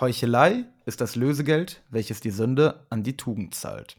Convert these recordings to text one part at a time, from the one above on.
Heuchelei ist das Lösegeld, welches die Sünde an die Tugend zahlt.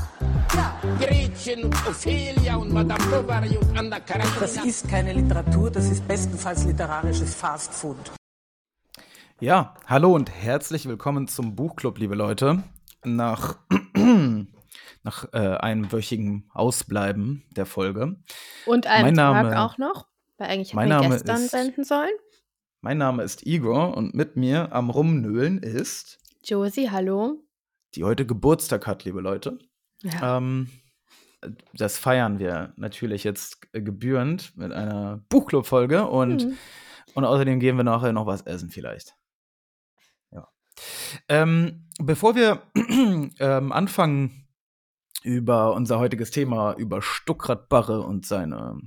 Gretchen und Ophelia und Madame Bovary und Anna Karenina. Das ist keine Literatur, das ist bestenfalls literarisches Fast Food. Ja, hallo und herzlich willkommen zum Buchclub, liebe Leute. Nach, nach äh, einem wöchigen Ausbleiben der Folge. Und einem Mein Name- Tag auch noch, weil eigentlich hätten wir gestern ist- senden sollen. Mein Name ist Igor und mit mir am Rumnöhlen ist, Josie, hallo. die heute Geburtstag hat, liebe Leute. Ja. Ähm, das feiern wir natürlich jetzt gebührend mit einer Buchclub-Folge und, Mhm. und außerdem gehen wir nachher noch was essen, vielleicht. Ja. Ähm, bevor wir ähm, anfangen, über unser heutiges Thema, über Stuckrad Barre und seine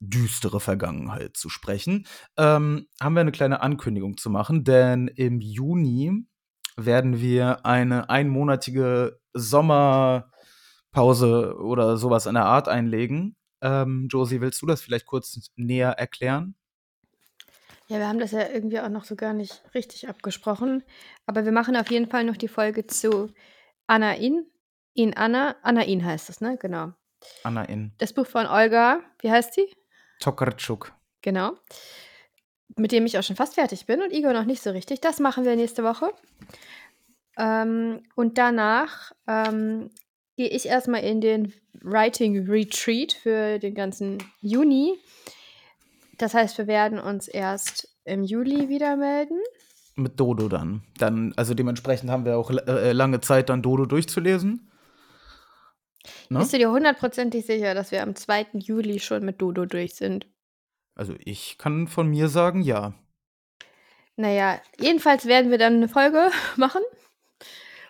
düstere Vergangenheit zu sprechen, ähm, haben wir eine kleine Ankündigung zu machen, denn im Juni werden wir eine einmonatige Sommerpause oder sowas in der Art einlegen. Ähm, Josie, willst du das vielleicht kurz näher erklären? ja, wir haben das ja irgendwie auch noch so gar nicht richtig abgesprochen. Aber wir machen auf jeden Fall noch die Folge zu Anna In. In Anna. Anna In heißt es, ne? Genau. Anna in Das Buch von Olga, wie heißt sie? Tokarczuk. Genau. Mit dem ich auch schon fast fertig bin und Igor noch nicht so richtig. Das machen wir nächste Woche. Ähm, und danach ähm, gehe ich erstmal in den Writing Retreat für den ganzen Juni. Das heißt, wir werden uns erst im Juli wieder melden. Mit Dodo dann. Dann, also dementsprechend haben wir auch äh, lange Zeit, dann Dodo durchzulesen. Ne? Bist du dir hundertprozentig sicher, dass wir am 2. Juli schon mit Dodo durch sind? Also ich kann von mir sagen, ja. Naja, jedenfalls werden wir dann eine Folge machen.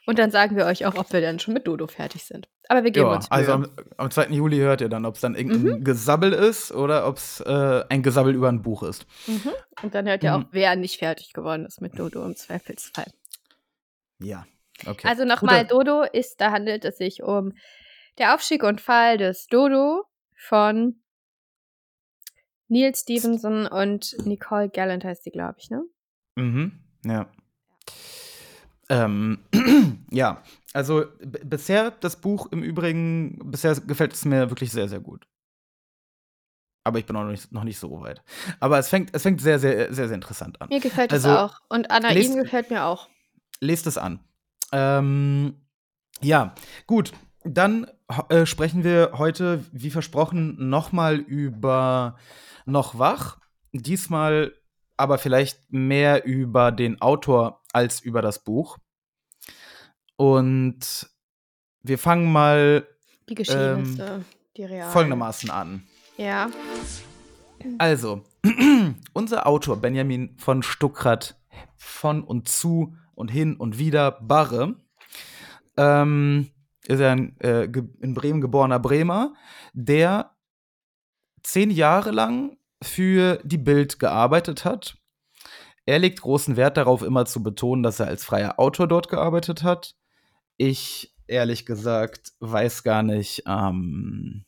Und dann sagen wir euch auch, ob wir dann schon mit Dodo fertig sind. Aber wir geben Ja, uns Mühe. also am, am 2. Juli hört ihr dann, ob es dann irgendein Gesabbel ist oder ob es äh, ein Gesabbel über ein Buch ist. Mhm. Und dann hört ihr auch, Mhm. wer nicht fertig geworden ist mit Dodo im Zweifelsfall. Ja, okay. Also nochmal, Dodo ist, da handelt es sich um der Aufstieg und Fall des Dodo von Neil Stevenson und Nicole Gallant heißt sie, glaube ich, ne? Mhm, ja. Ähm, ja, also bisher das Buch im Übrigen, bisher gefällt es mir wirklich sehr, sehr gut. Aber ich bin noch nicht, noch nicht so weit. Aber es fängt, es fängt sehr, sehr, sehr, sehr interessant an. Mir gefällt Also, es auch. Und Anna lest- gefällt mir auch. Lest es an. Ähm, ja, gut. Dann äh, sprechen wir heute, wie versprochen, nochmal über Noch wach. Diesmal aber vielleicht mehr über den Autor als über das Buch. Und wir fangen mal Die Geschehnisse, die realen. folgendermaßen an. Ja. Also, unser Autor Benjamin von Stuckrad von und zu und hin und wieder Barre ähm, ist ein äh, in Bremen geborener Bremer, der zehn Jahre lang für die Bild gearbeitet hat. Er legt großen Wert darauf, immer zu betonen, dass er als freier Autor dort gearbeitet hat. Ich, ehrlich gesagt, weiß gar nicht, ähm,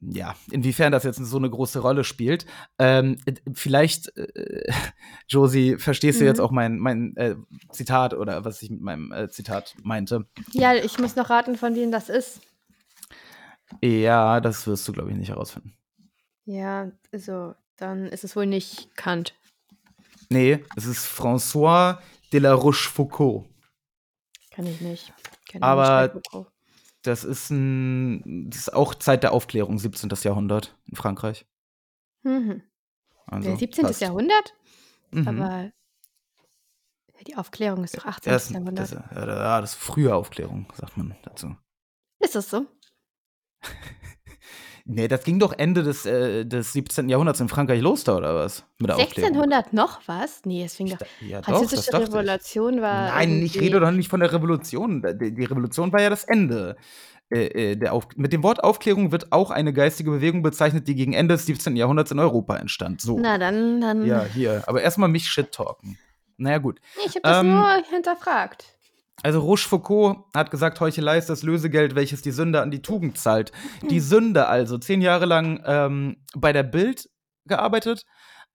ja, inwiefern das jetzt so eine große Rolle spielt. Ähm, äh, vielleicht, äh, Josie, verstehst du Mhm. jetzt auch mein, mein äh, Zitat oder was ich mit meinem äh, Zitat meinte? Ja, ich muss noch raten, von wem das ist. Ja, das wirst du, glaube ich, nicht herausfinden. Ja, also, dann ist es wohl nicht Kant. Nee, es ist François de la Rochefoucauld. Kann ich nicht. Kenn Aber-. Das ist ein, das ist auch Zeit der Aufklärung, 17. Jahrhundert in Frankreich. Mhm. Also, Der 17. passt. Jahrhundert? Mhm. Aber die Aufklärung ist doch 18. Das, Jahrhundert. das, ja, das ist frühe Aufklärung, sagt man dazu. ist das so? Nee, das ging doch Ende des, äh, des 17. Jahrhunderts in Frankreich los da, oder was? Mit der Aufklärung. 1600 noch was? Nee, es fing doch. Ja, doch, Französische ich. Revolution war. Nein, ich rede doch nicht von der Revolution. Die, die Revolution war ja das Ende. Äh, äh, der Auf Mit dem Wort Aufklärung wird auch eine geistige Bewegung bezeichnet, die gegen Ende des 17. Jahrhunderts in Europa entstand. So. Na, dann. dann Ja, hier. Aber erstmal mich shit-talken. Naja, gut. Nee, ich habe das Ähm, nur hinterfragt. Also Rochefoucauld hat gesagt, Heuchelei ist das Lösegeld, welches die Sünde an die Tugend zahlt. Die Sünde also, zehn Jahre lang ähm, bei der Bild gearbeitet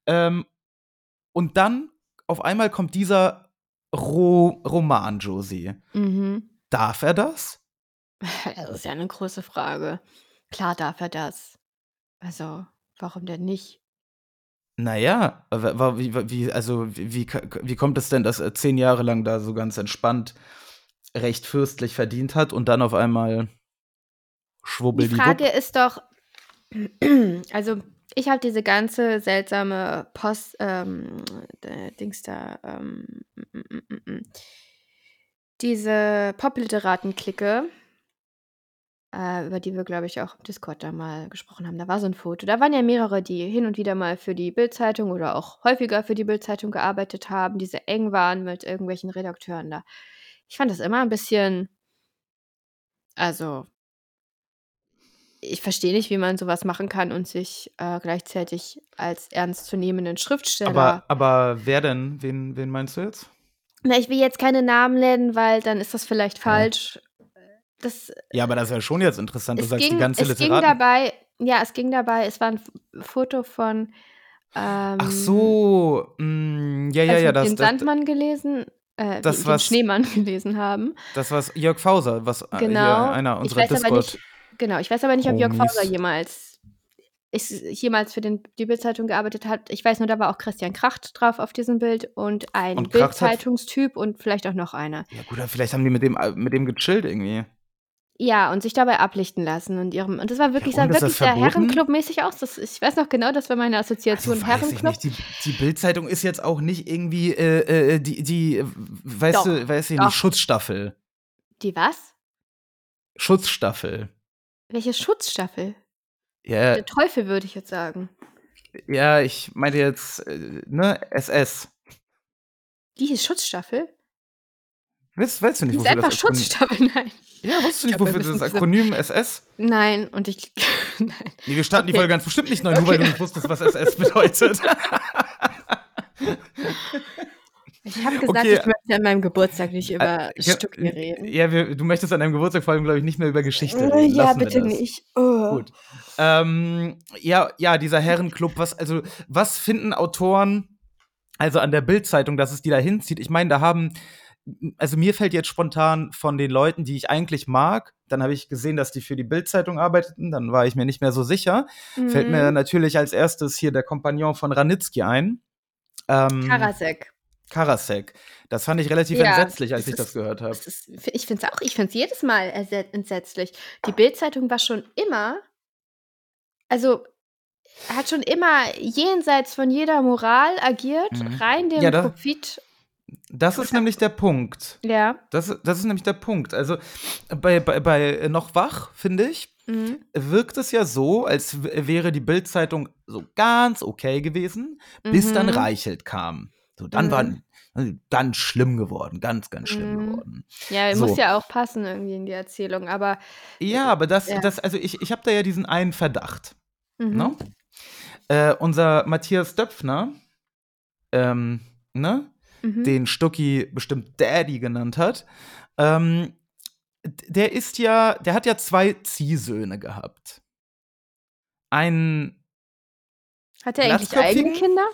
ähm, und dann auf einmal kommt dieser Ro Roman, Josie. Mhm. Darf er das? Das ist ja eine große Frage. Klar darf er das. Also, warum denn nicht? Naja, wie, wie, also wie, wie, kommt es denn, dass er zehn Jahre lang da so ganz entspannt recht fürstlich verdient hat und dann auf einmal schwubbel die Frage ist doch, also ich habe diese ganze seltsame Post, ähm, äh, Dings da, ähm, diese Popliteraten-Clique, äh, über die wir, glaube ich, auch im Discord da mal gesprochen haben. Da war so ein Foto. Da waren ja mehrere, die hin und wieder mal für die Bildzeitung oder auch häufiger für die Bildzeitung gearbeitet haben, die sehr eng waren mit irgendwelchen Redakteuren da. Ich fand das immer ein bisschen, also ich verstehe nicht, wie man sowas machen kann und sich äh, gleichzeitig als ernstzunehmenden Schriftsteller. Aber, aber wer denn? Wen, wen meinst du jetzt? Na, ich will jetzt keine Namen nennen, weil dann ist das vielleicht falsch. Das, Ja, aber das ist ja schon jetzt interessant. Du sagst, ging, die ganze es ging Literaten. dabei, ja, es ging dabei, es war ein Foto von. Ähm, Ach so, mh, ja, ja, als ja, das, den das, Sandmann gelesen, äh, das den was- Schneemann gelesen haben. das war Jörg Fauser, was äh, Genau. einer unserer Discord. nicht, genau, ich weiß aber nicht, ob Jörg Homies. Fauser jemals ist, jemals für den, die Bildzeitung gearbeitet hat. Ich weiß nur, da war auch Christian Kracht drauf auf diesem Bild und ein Bildzeitungstyp und vielleicht auch noch einer. Ja, gut, vielleicht haben die mit dem, äh, mit dem gechillt irgendwie. Ja, und sich dabei ablichten lassen und ihrem und das war wirklich, Warum? sah wirklich sehr? Herrenclub-mäßig aus. Das, ich weiß noch genau, das war meine Also Assoziation ich Herrenclub. Die, die Bildzeitung ist jetzt auch nicht irgendwie äh, äh, die, die, weißt Doch, du, weißt du, die doch. Schutzstaffel. Die was? Schutzstaffel. Welche Schutzstaffel? Ja, Der Teufel würde ich jetzt sagen. ja, ich meinte jetzt, äh, ne, SS. Die ist Schutzstaffel? Weißt, weißt du Die nicht, ist wofür einfach das Akronym- Schutzstaffel, nein. Ja, wusstest du Ich nicht, wofür das Akronym SS? Nein, und ich. nein. Nee, wir starten die Okay. Folge ganz bestimmt nicht neu, nur weil du Okay. nicht wusstest, was SS bedeutet. Ich habe gesagt, Okay. ich möchte an meinem Geburtstag nicht über Ich hab- Stücke reden. Ja, wir, du möchtest an deinem Geburtstag vor allem, glaube ich, nicht mehr über Geschichte Äh, reden. ja, Lassen bitte nicht. Oh. Gut. Ähm, ja, ja, dieser Herrenclub, was, also, was finden Autoren, also an der Bildzeitung, dass es die da hinzieht? Ich meine, da haben, also mir fällt jetzt spontan von den Leuten, die ich eigentlich mag, dann habe ich gesehen, dass die für die Bildzeitung arbeiteten, dann war ich mir nicht mehr so sicher. Fällt Mhm. mir natürlich als erstes hier der Kompagnon von Ranitzky ein. Ähm, Karasek. Karasek. Das fand ich relativ Ja, entsetzlich, als das ich das ist- gehört habe. Das ich finde es auch, ich finde es jedes Mal entsetzlich. Die Bildzeitung war schon immer, also hat schon immer jenseits von jeder Moral agiert, Mhm. rein dem Ja, Profit. Das ist nämlich der Punkt. Ja. Das, das ist nämlich der Punkt. Also bei, bei, bei Noch Wach, finde ich, Mhm. wirkt es ja so, als wäre die Bildzeitung so ganz okay gewesen, bis dann Mhm. Reichelt kam. So, dann Mhm. war also ganz schlimm geworden, ganz, ganz schlimm Mhm. geworden. Ja, So. muss ja auch passen irgendwie in die Erzählung, aber Ja, aber das, Ja. das also ich, ich habe da ja diesen einen Verdacht. mhm. Ne? Äh, unser Matthias Döpfner, ähm, ne? Mhm. den Stucki bestimmt Daddy genannt hat, ähm, der ist ja, der hat ja zwei Ziehsöhne gehabt. Einen Hat er eigentlich eigene? Kinder?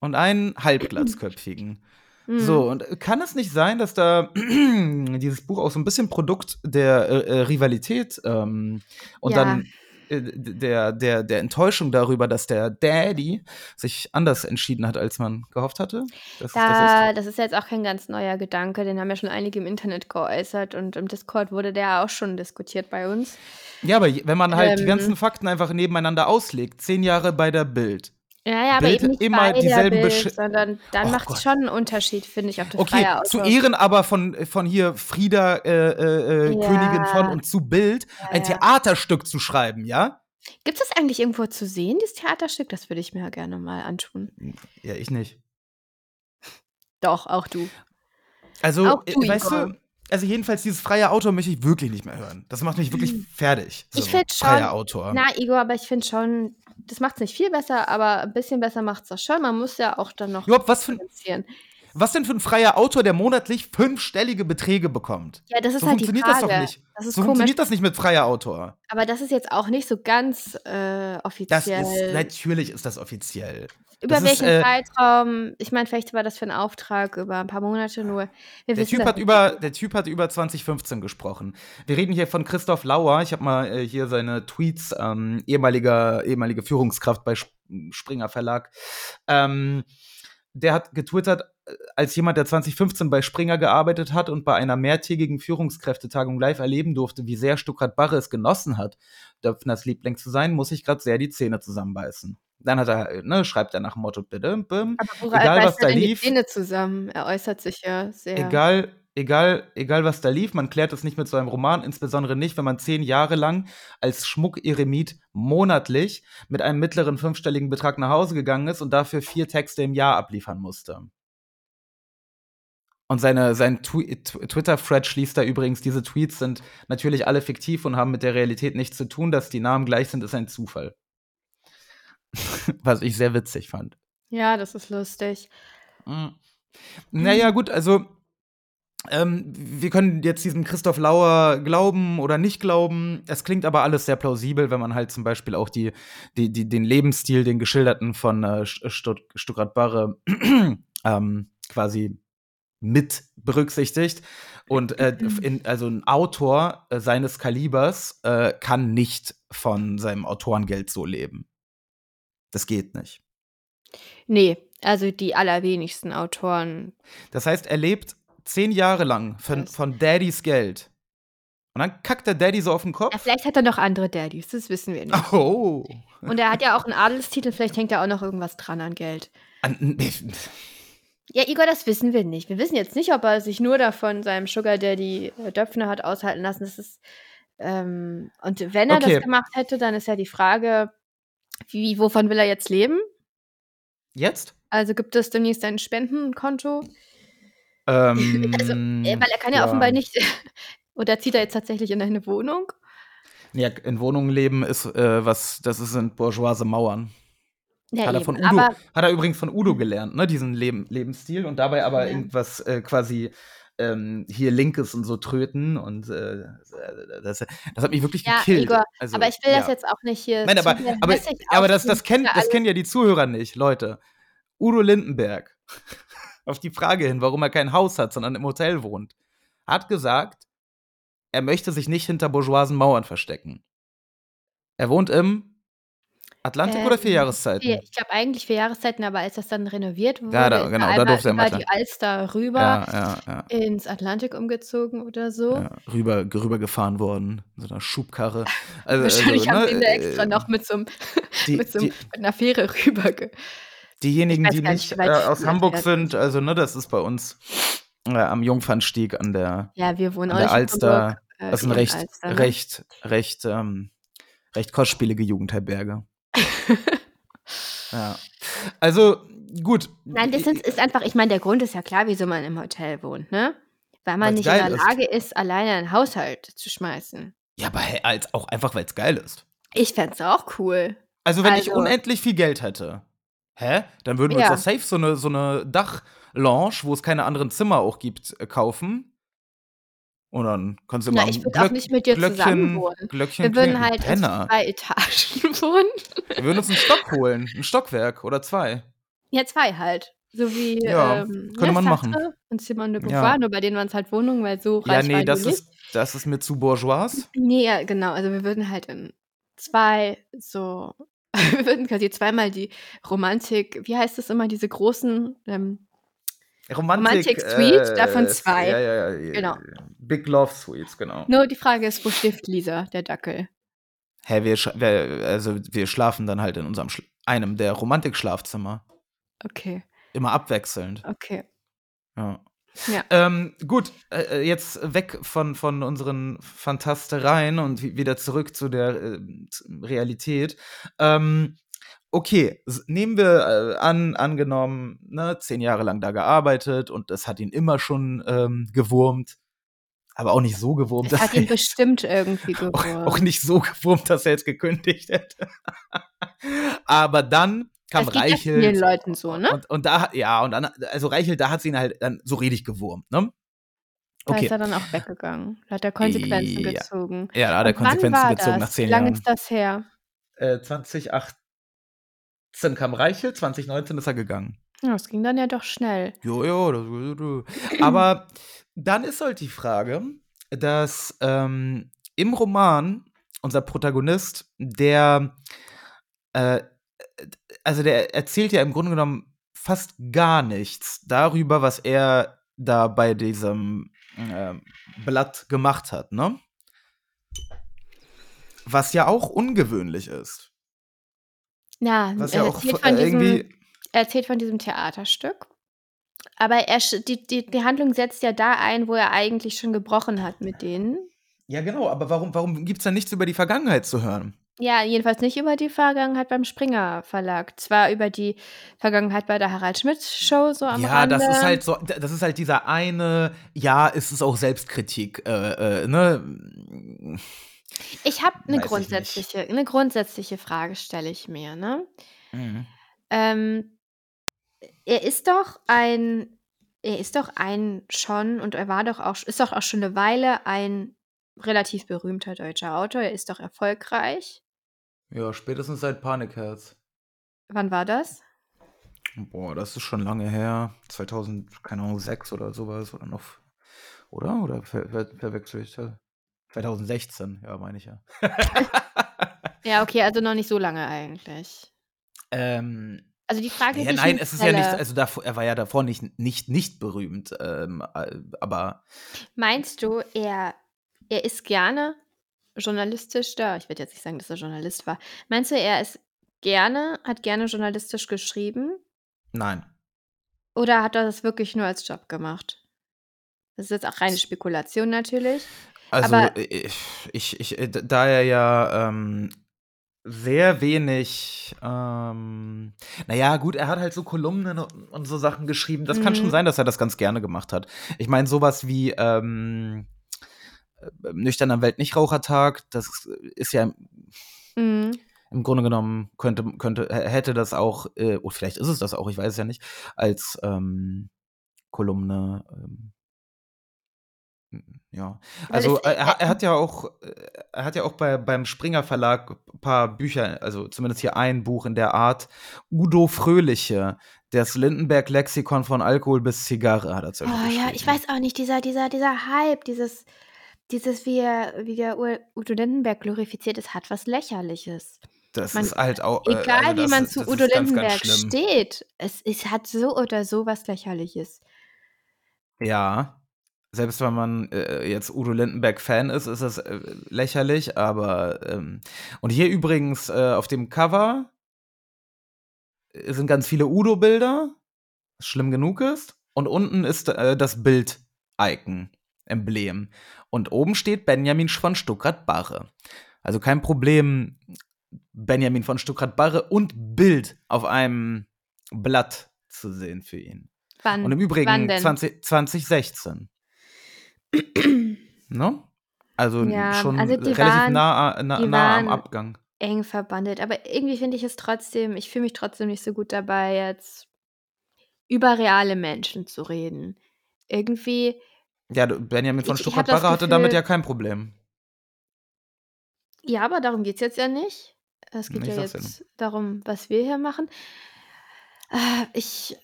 und einen halbglatzköpfigen. Mhm. So, und kann es nicht sein, dass da dieses Buch auch so ein bisschen Produkt der äh, äh, Rivalität ähm, und Ja. dann der, der, der Enttäuschung darüber, dass der Daddy sich anders entschieden hat, als man gehofft hatte? Das ist das Da, ist. das ist jetzt auch kein ganz neuer Gedanke, den haben ja schon einige im Internet geäußert und im Discord wurde der auch schon diskutiert bei uns. Ja, aber wenn man halt die Ähm. ganzen Fakten einfach nebeneinander auslegt, zehn Jahre bei der Bild. Ja, ja, aber Bild eben nicht immer dieselben Bild, sondern dann Och macht es schon einen Unterschied, finde ich, auf der Okay, freie zu. Ehren aber von, von hier Frieda, äh, äh, äh, Ja. Königin von und zu Bild, ein ja. Theaterstück zu schreiben, ja? Gibt es das eigentlich irgendwo zu sehen, dieses Theaterstück? Das würde ich mir ja gerne mal antun. Ja, ich nicht. Doch, auch du. Also, Auch du, äh, weißt Igor. du, also jedenfalls dieses freie Autor möchte ich wirklich nicht mehr hören. Das macht mich wirklich fertig. Ich so, find schon- Freier Autor. Na, Igor, aber ich finde schon, das macht es nicht viel besser, aber ein bisschen besser macht es das schon. Man muss ja auch dann noch Überhaupt, was, für, ein- was denn für ein freier Autor, der monatlich fünfstellige Beträge bekommt? Ja, das ist So halt die funktioniert Frage. das doch nicht. Das so komisch. funktioniert das nicht mit freier Autor. Aber das ist jetzt auch nicht so ganz äh, Das offiziell. ist, natürlich ist das offiziell. Über das ist, welchen äh, Zeitraum? Ich meine, vielleicht war das für einen Auftrag über ein paar Monate nur. Der typ, hat nicht. über, der Typ hat über 2015 gesprochen. Wir reden hier von Christoph Lauer. Ich habe mal äh, hier seine Tweets, ähm, ehemaliger, ehemalige Führungskraft bei Sp Springer Verlag. Ähm, der hat getwittert, äh, als jemand, der 2015 bei Springer gearbeitet hat und bei einer mehrtägigen Führungskräftetagung live erleben durfte, wie sehr Stuttgart Barre es genossen hat, Döpfners Liebling zu sein, muss ich gerade sehr die Zähne zusammenbeißen. Dann hat er, ne, schreibt er nach dem Motto, bitte, bim, Aber woran egal was er da denn die lief. Zähne zusammen? Er äußert sich ja sehr. Egal, egal, egal was da lief, man klärt es nicht mit so einem Roman, insbesondere nicht, wenn man zehn Jahre lang als Schmuck-Eremit monatlich mit einem mittleren fünfstelligen Betrag nach Hause gegangen ist und dafür vier Texte im Jahr abliefern musste. Und seine, sein Twi Tw- Twitter-Thread schließt da übrigens, diese Tweets sind natürlich alle fiktiv und haben mit der Realität nichts zu tun. Dass die Namen gleich sind, ist ein Zufall. Was ich sehr witzig fand. Ja, das ist lustig. Mm. Naja, gut, also ähm, wir können jetzt diesem Christoph Lauer glauben oder nicht glauben. Es klingt aber alles sehr plausibel, wenn man halt zum Beispiel auch die, die, die, den Lebensstil, den geschilderten von äh, Stutt Stuttgart Barre ähm, quasi mit berücksichtigt. Und äh, in, also ein Autor äh, seines Kalibers äh, kann nicht von seinem Autorengeld so leben. Das geht nicht. Nee, also die allerwenigsten Autoren. Das heißt, er lebt zehn Jahre lang von, von Daddys Geld. Und dann kackt der Daddy so auf den Ja, Kopf. vielleicht hat er noch andere Daddys, das wissen wir nicht. Oh. Und er hat ja auch einen Adelstitel, vielleicht hängt da auch noch irgendwas dran an Geld. An, Ja, Igor, das wissen wir nicht. Wir wissen jetzt nicht, ob er sich nur davon seinem Sugar Daddy äh, Döpfner hat aushalten lassen. Das ist, ähm, und wenn er Okay. das gemacht hätte, dann ist ja die Frage, wie, wovon will er jetzt leben? Jetzt? Also gibt es demnächst ein Spendenkonto? Ähm, Also, äh, weil er kann ja, offenbar nicht. Oder zieht er jetzt tatsächlich in eine Wohnung? Ja, in Wohnungen leben ist äh, was, das sind bourgeoise Mauern. Ja, hat er von Udo, Aber hat er übrigens von Udo gelernt, ne, diesen Leben, Lebensstil und dabei aber Ja. irgendwas äh, quasi ähm, hier Linkes und so tröten und äh, das, das hat mich wirklich Ja, gekillt. Igor, Also, aber ich will das ja. jetzt auch nicht hier. Nein, aber, aber, aber das, das, für das kennen ja die Zuhörer nicht, Leute. Udo Lindenberg, auf die Frage hin, warum er kein Haus hat, sondern im Hotel wohnt, hat gesagt, er möchte sich nicht hinter bourgeoisen Mauern verstecken. Er wohnt im Atlantik oder vier Ähm, Jahreszeiten? vier- Ich glaube eigentlich vier Jahreszeiten, aber als das dann renoviert wurde, Ja, da- ist genau, da durfte er im über Atlant- die Alster rüber Ja, ja, ins Atlantik umgezogen oder so. rüber, rübergefahren worden, in so einer Schubkarre. Also, Wahrscheinlich also, haben ne, ihn da extra äh, noch mit so, einem, die- mit, so einem, die- mit einer Fähre rüber. Ge Diejenigen, die nicht nicht, äh, aus die Hamburg sind, also ne, das ist bei uns äh, am Jungfernstieg an der, ja, wir wohnen an der Alster. Hamburg, äh, Das sind wie in recht, Alster, ne? recht, recht, ähm, recht kostspielige Jugendherberge. Ja. Also, gut. Nein, das ist, ist einfach, ich meine, der Grund ist ja klar, wieso man im Hotel wohnt, ne? Weil man Weil's nicht in der ist. Lage ist, alleine einen Haushalt zu schmeißen. Ja, aber als, auch einfach, weil es geil ist. Ich fänd's auch cool. Also, wenn ich Also- unendlich viel Geld hätte, hä? Dann würden wir Ja. uns da safe so eine, so eine Dachlounge, wo es keine anderen Zimmer auch gibt, äh, kaufen. Und dann kannst du Na, mal ich würd auch nicht mit dir zusammen wohnen. Glöckchen Wir würden halt in zwei Etagen wohnen. Wir würden uns einen Stock holen. Ein Stockwerk oder zwei. Ja, zwei halt. So wie Ja, ähm, könnte man Sartre machen. und Simone de Ja. Beauvoir, nur bei denen waren es halt Wohnungen, weil so Ja, reich nee, waren das ist, das ist mir zu bourgeois. Nee, ja, genau. Also wir würden halt in zwei so, wir würden quasi zweimal die Romantik, wie heißt das immer, diese großen, ähm, Romantik, Romantic Suite, davon zwei. Ja, ja, ja. Genau. Big Love Suites, genau. nur die Frage ist, wo schläft Lisa, der Dackel? Hä, wir, wir, also wir schlafen dann halt in unserem Schla einem der Romantik-Schlafzimmer. Okay, Immer abwechselnd. okay. Ja. Ja. Ähm, gut, äh, jetzt weg von, von unseren Fantastereien und wi- wieder zurück zu der äh, Realität. Ähm, okay, nehmen wir äh, an, angenommen, ne, zehn Jahre lang da gearbeitet und das hat ihn immer schon ähm, gewurmt. Aber auch nicht so gewurmt, Das hat ihn bestimmt irgendwie auch, auch gewurmt. nicht so gewurmt, dass er jetzt gekündigt hätte. Aber dann kam Das Reichelt. vielen Leuten so, ne? Und, und da, ja, und dann, also Reichelt, da hat sie ihn halt dann so richtig gewurmt, ne? Da Okay. ist er dann auch weggegangen. Da hat er Konsequenzen Ja. gezogen. Ja, da hat er Konsequenzen war gezogen das? nach zehn Wie lange Jahren. ist das her? Äh, 2018 kam Reichelt, 2019 ist er gegangen. Ja, das ging dann ja doch schnell. Jo, jo, das, aber dann ist halt die Frage, dass ähm, im Roman unser Protagonist, der, äh, also der erzählt ja im Grunde genommen fast gar nichts darüber, was er da bei diesem äh, Blatt gemacht hat, ne? Was ja auch ungewöhnlich ist. Ja, Was er ja auch erzählt vo- von äh, diesem irgendwie. er erzählt von diesem Theaterstück. Aber er sch die die die Handlung setzt ja da ein, wo er eigentlich schon gebrochen hat mit denen. Ja, genau, aber warum, warum gibt es da nichts über die Vergangenheit zu hören? Ja, jedenfalls nicht über die Vergangenheit beim Springer Verlag. Zwar über die Vergangenheit bei der Harald Schmidt Show so am Ja, Rande. das ist halt so, das ist halt dieser eine, ja, es ist auch Selbstkritik, äh, äh, ne? Ich habe eine grundsätzliche eine grundsätzliche Frage stelle ich mir, ne? Mhm. Ähm, er ist doch ein er ist doch ein schon und er war doch auch ist doch auch schon eine Weile ein relativ berühmter deutscher Autor. Er ist doch erfolgreich. Ja, spätestens seit Panikherz. Wann war das? Boah, das ist schon lange her. 2000, keine Ahnung, 6 oder sowas oder noch. Oder? Oder ver ver verwechsel ich das? 2016, ja, meine ich ja. Ja, okay, also noch nicht so lange eigentlich. ähm, Also die Frage, ja, ich nein, es ist ja nicht, also davor, er war ja davor nicht, nicht, nicht berühmt, ähm, äh, aber meinst du, er er ist gerne journalistisch da? Ich werde jetzt nicht sagen, dass er Journalist war. Meinst du, er ist gerne hat gerne journalistisch geschrieben nein. oder hat er das wirklich nur als Job gemacht? Das ist jetzt auch reine Spekulation natürlich. Also Aber- ich, ich, ich, äh, da er ja ähm, sehr wenig, ähm, naja, gut, er hat halt so Kolumnen und, so Sachen geschrieben. Das kann schon Mhm. sein, dass er das ganz gerne gemacht hat. Ich meine, sowas wie ähm, äh, nüchterner Weltnichtrauchertag, das ist ja Mhm. im Grunde genommen könnte, könnte, hätte das auch, äh, oder vielleicht ist es das auch, ich weiß es ja nicht, als ähm, Kolumne. Ähm, ja, also äh, er, hat- er hat ja auch, äh, er hat ja auch bei, beim Springer Verlag ein paar Bücher, also zumindest hier ein Buch in der Art. Udo Fröhliche, das Lindenberg Lexikon von Alkohol bis Zigarre hat er zum Oh ja, ich weiß auch nicht, dieser, dieser, dieser Hype, dieses, dieses, wie er, wie der Udo Lindenberg glorifiziert ist, hat was Lächerliches. Das man- ist halt auch. äh, Egal, also wie das man ist- zu Udo Lindenberg steht, es, es hat so oder so was Lächerliches. Ja. Selbst wenn man äh, jetzt Udo Lindenberg-Fan ist, ist das äh, lächerlich, aber ähm, und hier übrigens äh, auf dem Cover sind ganz viele Udo-Bilder, was schlimm genug ist, und unten ist äh, das Bild-Icon, Emblem. Und oben steht Benjamin von Stuckrad-Barre. Also kein Problem, Benjamin von Stuckrad-Barre und Bild auf einem Blatt zu sehen für ihn. Wann, Und im Übrigen denn? 20, 2016. ne? Also Ja, schon also relativ waren- nah, na, die nah am Abgang. eng verbandelt. Aber irgendwie finde ich es trotzdem, ich fühle mich trotzdem nicht so gut dabei, jetzt über reale Menschen zu reden. Irgendwie, Ja, du- Benjamin von Stuttgart-Barre das hatte damit ja kein Problem. ja, aber darum geht es jetzt ja nicht. Es geht Ich ja sag's ja jetzt darum, was wir hier machen. Äh, Ich,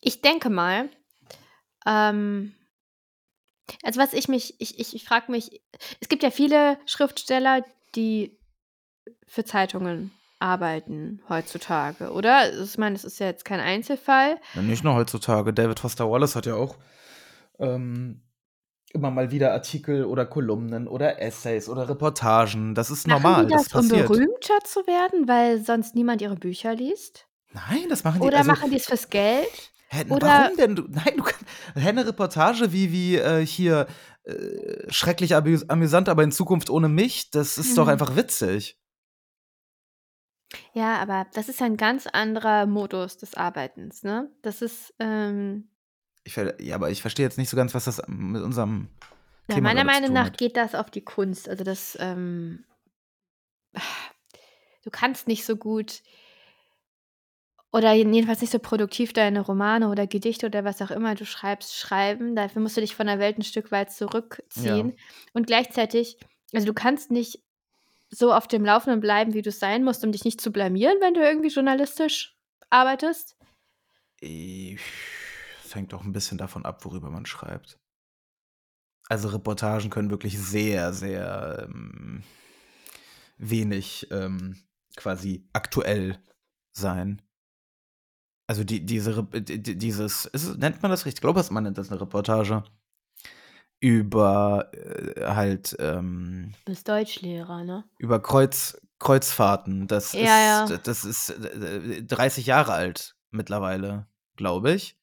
ich denke mal, ähm, also was ich mich, ich, ich, ich frage mich, es gibt ja viele Schriftsteller, die für Zeitungen arbeiten heutzutage, oder? Ich meine, es ist ja jetzt kein Einzelfall. Ja, nicht nur heutzutage. David Foster Wallace hat ja auch ähm, immer mal wieder Artikel oder Kolumnen oder Essays oder Reportagen. Das ist normal. Machen die das, das passiert. um berühmter zu werden, weil sonst niemand ihre Bücher liest? Nein, das machen die Oder also, machen die es fürs Geld? Hä, Oder- warum denn? Du, nein, du kannst. Hä, eine Reportage wie, wie äh, hier äh, schrecklich amüs amüsant, aber in Zukunft ohne mich, das ist doch Mhm. einfach witzig. Ja, aber das ist ein ganz anderer Modus des Arbeitens, ne? Das ist, ähm, Ich, ja, aber ich verstehe jetzt nicht so ganz, was das mit unserem ja, Thema meiner Meinung nach hat. geht das auf die Kunst. Also das, ähm, du kannst nicht so gut oder jedenfalls nicht so produktiv deine Romane oder Gedichte oder was auch immer du schreibst, schreiben. Dafür musst du dich von der Welt ein Stück weit zurückziehen. Und gleichzeitig, also du kannst nicht so auf dem Laufenden bleiben, wie du es sein musst, um dich nicht zu blamieren, wenn du irgendwie journalistisch arbeitest. Ich- Es hängt auch ein bisschen davon ab, worüber man schreibt. Also Reportagen können wirklich sehr, sehr ähm, wenig ähm, quasi aktuell sein. Also die, diese, Re- die- die- dieses, ist, nennt man das richtig? Ich glaube, man nennt das eine Reportage über äh, halt ähm, Du bist Deutschlehrer, ne? über Kreuz, Kreuzfahrten. Das Ja, ist, ja. das ist äh, 30 Jahre alt mittlerweile, glaube ich.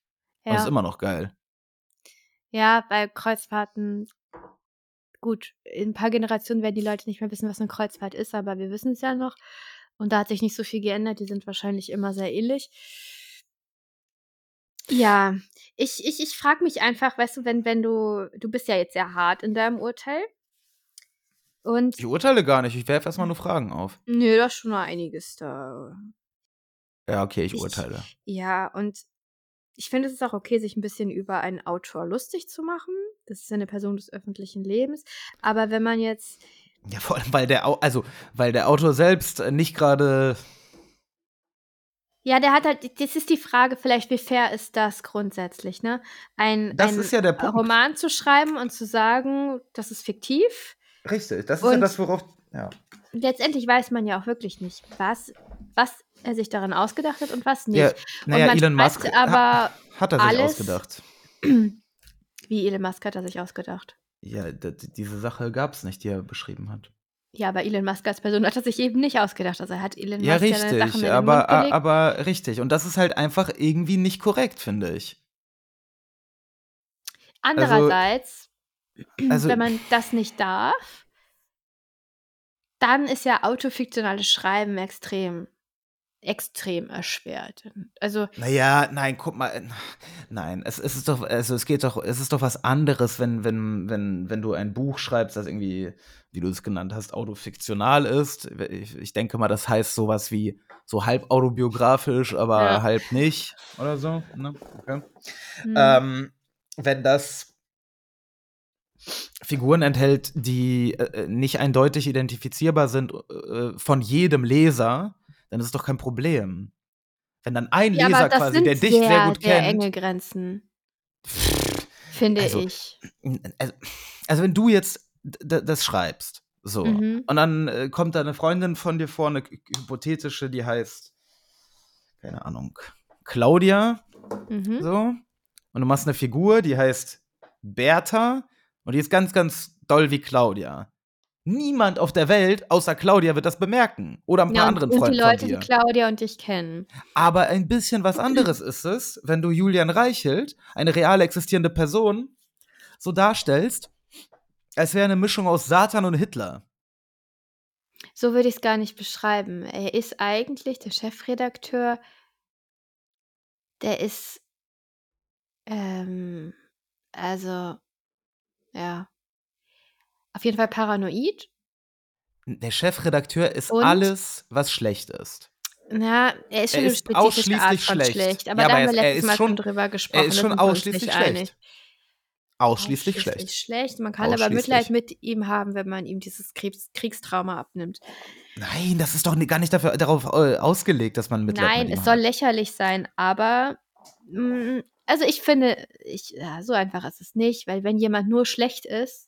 Und ist Ja. immer noch geil. Ja, bei Kreuzfahrten, gut, in ein paar Generationen werden die Leute nicht mehr wissen, was eine Kreuzfahrt ist, aber wir wissen es ja noch. Und da hat sich nicht so viel geändert. Die sind wahrscheinlich immer sehr ähnlich. Ja, ich, ich, ich frage mich einfach, weißt du, wenn, wenn du, du bist ja jetzt sehr hart in deinem Urteil. Und Ich urteile gar nicht, ich werfe erstmal nur Fragen auf. nö, da ist schon noch einiges da. Ja, okay, ich Ich- urteile. Ja, und ich finde, es ist auch okay, sich ein bisschen über einen Autor lustig zu machen. Das ist ja eine Person des öffentlichen Lebens. Aber wenn man jetzt Ja, vor allem, weil der, Au also, weil der Autor selbst nicht gerade. Ja, der hat halt, das ist die Frage, vielleicht, wie fair ist das grundsätzlich, ne? Ein, Das ein ist ja. Roman zu schreiben und zu sagen, das ist fiktiv. Richtig, das ist Und- ja das, worauf. Ja. Letztendlich weiß man ja auch wirklich nicht, was, was er sich daran ausgedacht hat und was nicht. ja naja, Elon Musk aber ha hat er sich alles- ausgedacht. Wie Elon Musk hat er sich ausgedacht. Ja, diese Sache gab es nicht, die er beschrieben hat. Ja, aber Elon Musk als Person hat er sich eben nicht ausgedacht. Also er hat Elon Ja, Musk ja seine Sachen richtig, in den aber, aber richtig. Und das ist halt einfach irgendwie nicht korrekt, finde ich. Andererseits, Also, wenn man das nicht darf, dann ist ja autofiktionales Schreiben extrem, extrem erschwert. Also, Naja, nein, guck mal, äh, nein, es, es ist doch, also es geht doch, es ist doch was anderes, wenn, wenn, wenn, wenn du ein Buch schreibst, das irgendwie, wie du es genannt hast, autofiktional ist. Ich, ich denke mal, das heißt sowas wie so halb autobiografisch, aber Ja. halb nicht oder so. Ne? Okay. hm, Ähm, wenn das Figuren enthält, die äh, nicht eindeutig identifizierbar sind äh, von jedem Leser, dann ist es doch kein Problem. Wenn dann ein ja, Leser quasi, der dich sehr, sehr gut sehr kennt. enge Grenzen, finde Also, ich. Also, also wenn du jetzt das schreibst, so, Mhm. und dann äh, kommt da eine Freundin von dir vor, eine hy- hypothetische, die heißt, keine Ahnung, Claudia, Mhm. so, und du machst eine Figur, die heißt Bertha, und die ist ganz, ganz doll wie Claudia. Niemand auf der Welt außer Claudia wird das bemerken. Oder ein paar Ja, und, anderen und die Freunden Leute, von die. Claudia und dich kennen. Aber ein bisschen was anderes ist es, wenn du Julian Reichelt, eine real existierende Person, so darstellst, als wäre eine Mischung aus Satan und Hitler. So würde ich es gar nicht beschreiben. Er ist eigentlich der Chefredakteur, der ist, ähm, also, ja, auf jeden Fall paranoid. Der Chefredakteur ist Und? alles, was schlecht ist. Na, er ist schon Er eine ist Art ausschließlich von schlecht. schlecht. Aber Ja, da aber haben wir letztes Mal schon drüber gesprochen. Er ist schon ausschließlich schlecht. einig. Ausschließlich schlecht. Ausschließlich schlecht. Man kann aber. Mitleid mit ihm haben, wenn man ihm dieses Kriegs Kriegstrauma abnimmt. Nein, das ist doch gar nicht dafür, darauf äh, ausgelegt, dass man Mitleid Nein, mit ihm es soll hat. lächerlich sein, aber mm, also ich finde, ich, ja, so einfach ist es nicht, weil wenn jemand nur schlecht ist,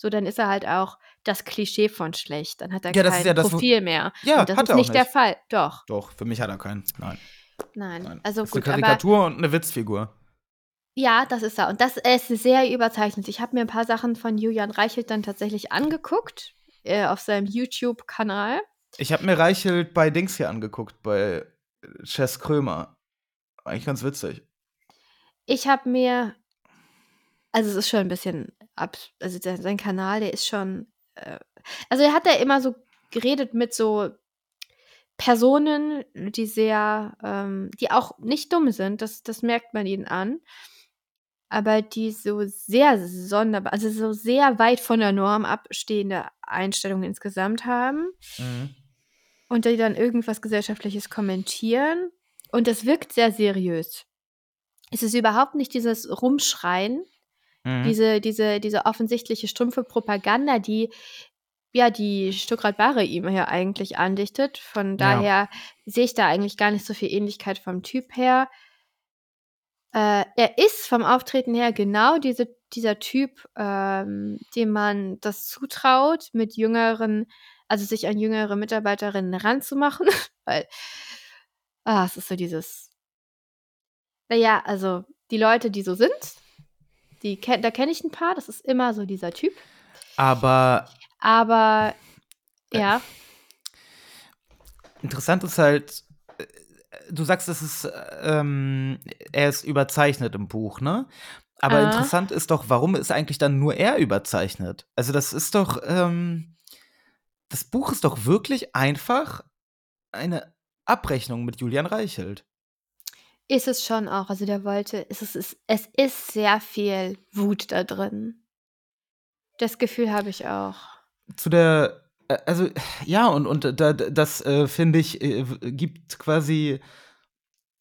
so dann ist er halt auch das Klischee von schlecht. Dann hat er Ja, das kein ja das, Profil mehr. Ja, Und das hat ist er auch nicht der nicht. Fall. Doch, Doch, für mich hat er keinen. Nein. nein. nein. Also das ist gut, eine aber Karikatur und eine Witzfigur. ja, das ist er. Und das ist sehr überzeichnet. Ich habe mir ein paar Sachen von Julian Reichelt dann tatsächlich angeguckt äh, auf seinem YouTube-Kanal. Ich habe mir Reichelt bei Dings hier angeguckt, bei Chess Krömer. Eigentlich ganz witzig. ich habe mir also, es ist schon ein bisschen abs also, sein sein Kanal, der ist schon, äh also, er hat da immer so geredet mit so Personen, die sehr ähm, die auch nicht dumm sind, das das merkt man ihnen an, aber die so sehr sonderbar also, so sehr weit von der Norm abstehende Einstellungen insgesamt haben Mhm. und die dann irgendwas Gesellschaftliches kommentieren und das wirkt sehr seriös. Es ist überhaupt nicht dieses Rumschreien, Mhm. diese diese diese offensichtliche stumpfe Propaganda, die ja, die Stuckrad Barre ihm ja eigentlich andichtet. Von Ja. daher sehe ich da eigentlich gar nicht so viel Ähnlichkeit vom Typ her. Äh, er ist vom Auftreten her genau diese dieser Typ, ähm, dem man das zutraut, mit jüngeren also, sich an jüngere Mitarbeiterinnen ranzumachen, weil ah, es ist so dieses na ja, also, die Leute, die so sind, die da kenne ich 'n paar, das ist immer so dieser Typ. Aber Aber Äh. ja. interessant ist halt, äh, du sagst, es ist, ähm er ist überzeichnet im Buch, ne? Aber Ah. interessant ist doch, warum ist eigentlich dann nur er überzeichnet? Also, das ist doch, ähm das Buch ist doch wirklich einfach eine Abrechnung mit Julian Reichelt. Ist es schon auch. Also, der wollte es ist es es ist sehr viel Wut da drin. Das Gefühl habe ich auch. Zu der äh, also, ja, und und da das, äh, finde ich, äh, gibt quasi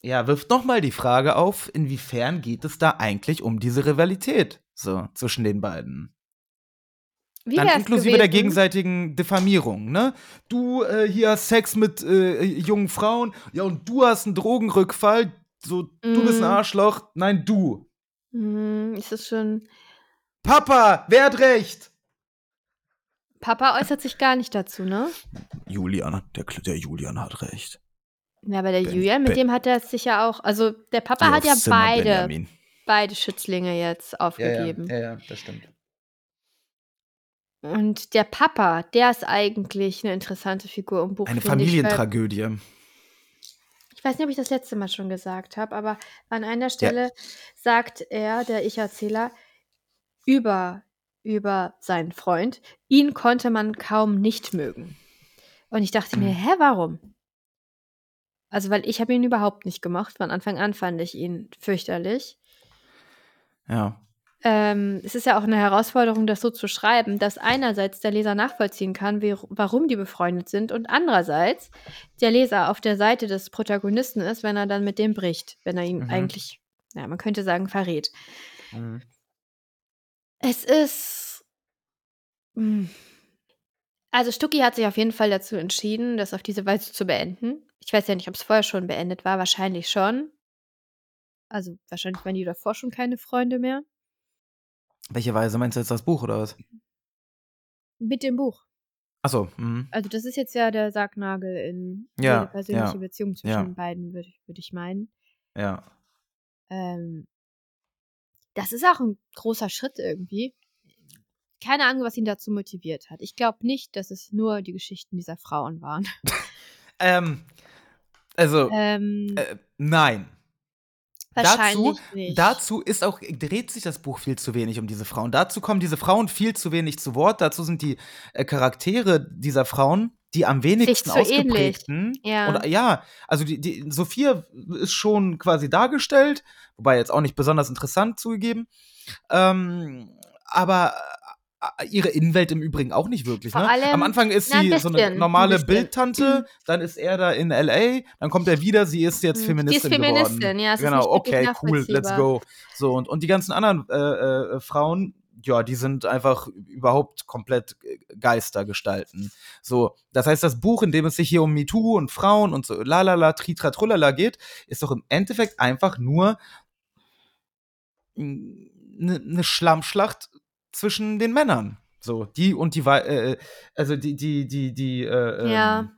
ja, wirft noch mal die Frage auf, inwiefern geht es da eigentlich um diese Rivalität so zwischen den beiden? Wie Dann inklusive der gewesen gegenseitigen Diffamierung, ne? „Du, äh, hier hast Sex mit, äh, jungen Frauen. Ja, und du hast 'n Drogenrückfall. So, du bist 'n Mhm. Arschloch. Nein, du.“ Mhm, ist es schon „Papa, wer hat recht?“ Papa äußert sich gar nicht dazu, ne? „Julian, der der Julian hat recht.“ Ja, aber der Ben Julian, mit Ben dem hat er sich ja auch also, der Papa hat ja Zimmer, beide Benjamin. beide Schützlinge jetzt Ja, ja. aufgegeben. Ja, ja, das stimmt. Und der Papa, der ist eigentlich 'ne interessante Figur im Buch, Eine finde ich, Familientragödie. Ich weiß nicht, ob ich das letzte Mal schon gesagt habe, aber an einer Stelle sagt er, der Ich-Erzähler, über über seinen Freund: „Ihn konnte man kaum nicht mögen.“ Und ich dachte mir: Mhm. „Hä, warum?“ Also, weil ich habe ihn überhaupt nicht gemocht. Von Anfang an fand ich ihn fürchterlich. Ja. Ähm, es ist ja auch 'ne Herausforderung, das so zu schreiben, dass einerseits der Leser nachvollziehen kann, wer warum die befreundet sind und andererseits der Leser auf der Seite des Protagonisten ist, wenn er dann mit dem bricht, wenn er ihn Mhm. eigentlich, ja, man könnte sagen, verrät. Mhm. Es ist hm. Also, Stucki hat sich auf jeden Fall dazu entschieden, das auf diese Weise zu beenden. Ich weiß ja nicht, ob's vorher schon beendet war, wahrscheinlich schon. Also, wahrscheinlich waren die davor schon keine Freunde mehr. Welche Weise? Meinst du jetzt das Buch oder was? Mit dem Buch. Ach so, mhm. Also, das ist jetzt ja der Sargnagel in Ja, jede persönliche ja, Beziehung zwischen ja. den beiden, würde ich würde ich meinen. Ja. Ähm das ist auch 'n großer Schritt irgendwie. Keine Ahnung, was ihn dazu motiviert hat. Ich glaube nicht, dass es nur die Geschichten dieser Frauen waren. Ähm, also, Ähm äh, nein. Dazu nicht. dazu ist auch dreht sich das Buch viel zu wenig um diese Frauen. Dazu kommen diese Frauen viel zu wenig zu Wort. Dazu sind die, äh, Charaktere dieser Frauen die am wenigsten ausgeprägten Ja. oder ja, also die die Sophia ist schon quasi dargestellt, wobei jetzt auch nicht besonders interessant zugegeben. Ähm, aber, ihre Innenwelt im Übrigen auch nicht wirklich, ne? allem Am Anfang ist na, sie so 'ne 'n normale. Bildtante, dann ist er da in L.A., dann kommt er wieder, sie ist jetzt Feministin sie ist geworden. Feministin, ja, es ist Genau, okay, cool, let's go. So, und und die ganzen anderen, äh, äh, Frauen, ja, die sind einfach überhaupt komplett G Geistergestalten. So, das heißt, das Buch, in dem es sich hier um MeToo und Frauen und so lalala, tritra trullala geht, ist doch im Endeffekt einfach nur 'n 'ne 'ne Schlammschlacht zwischen den Männern. So, die und die Wei äh, also die die die die, äh, ähm Ja.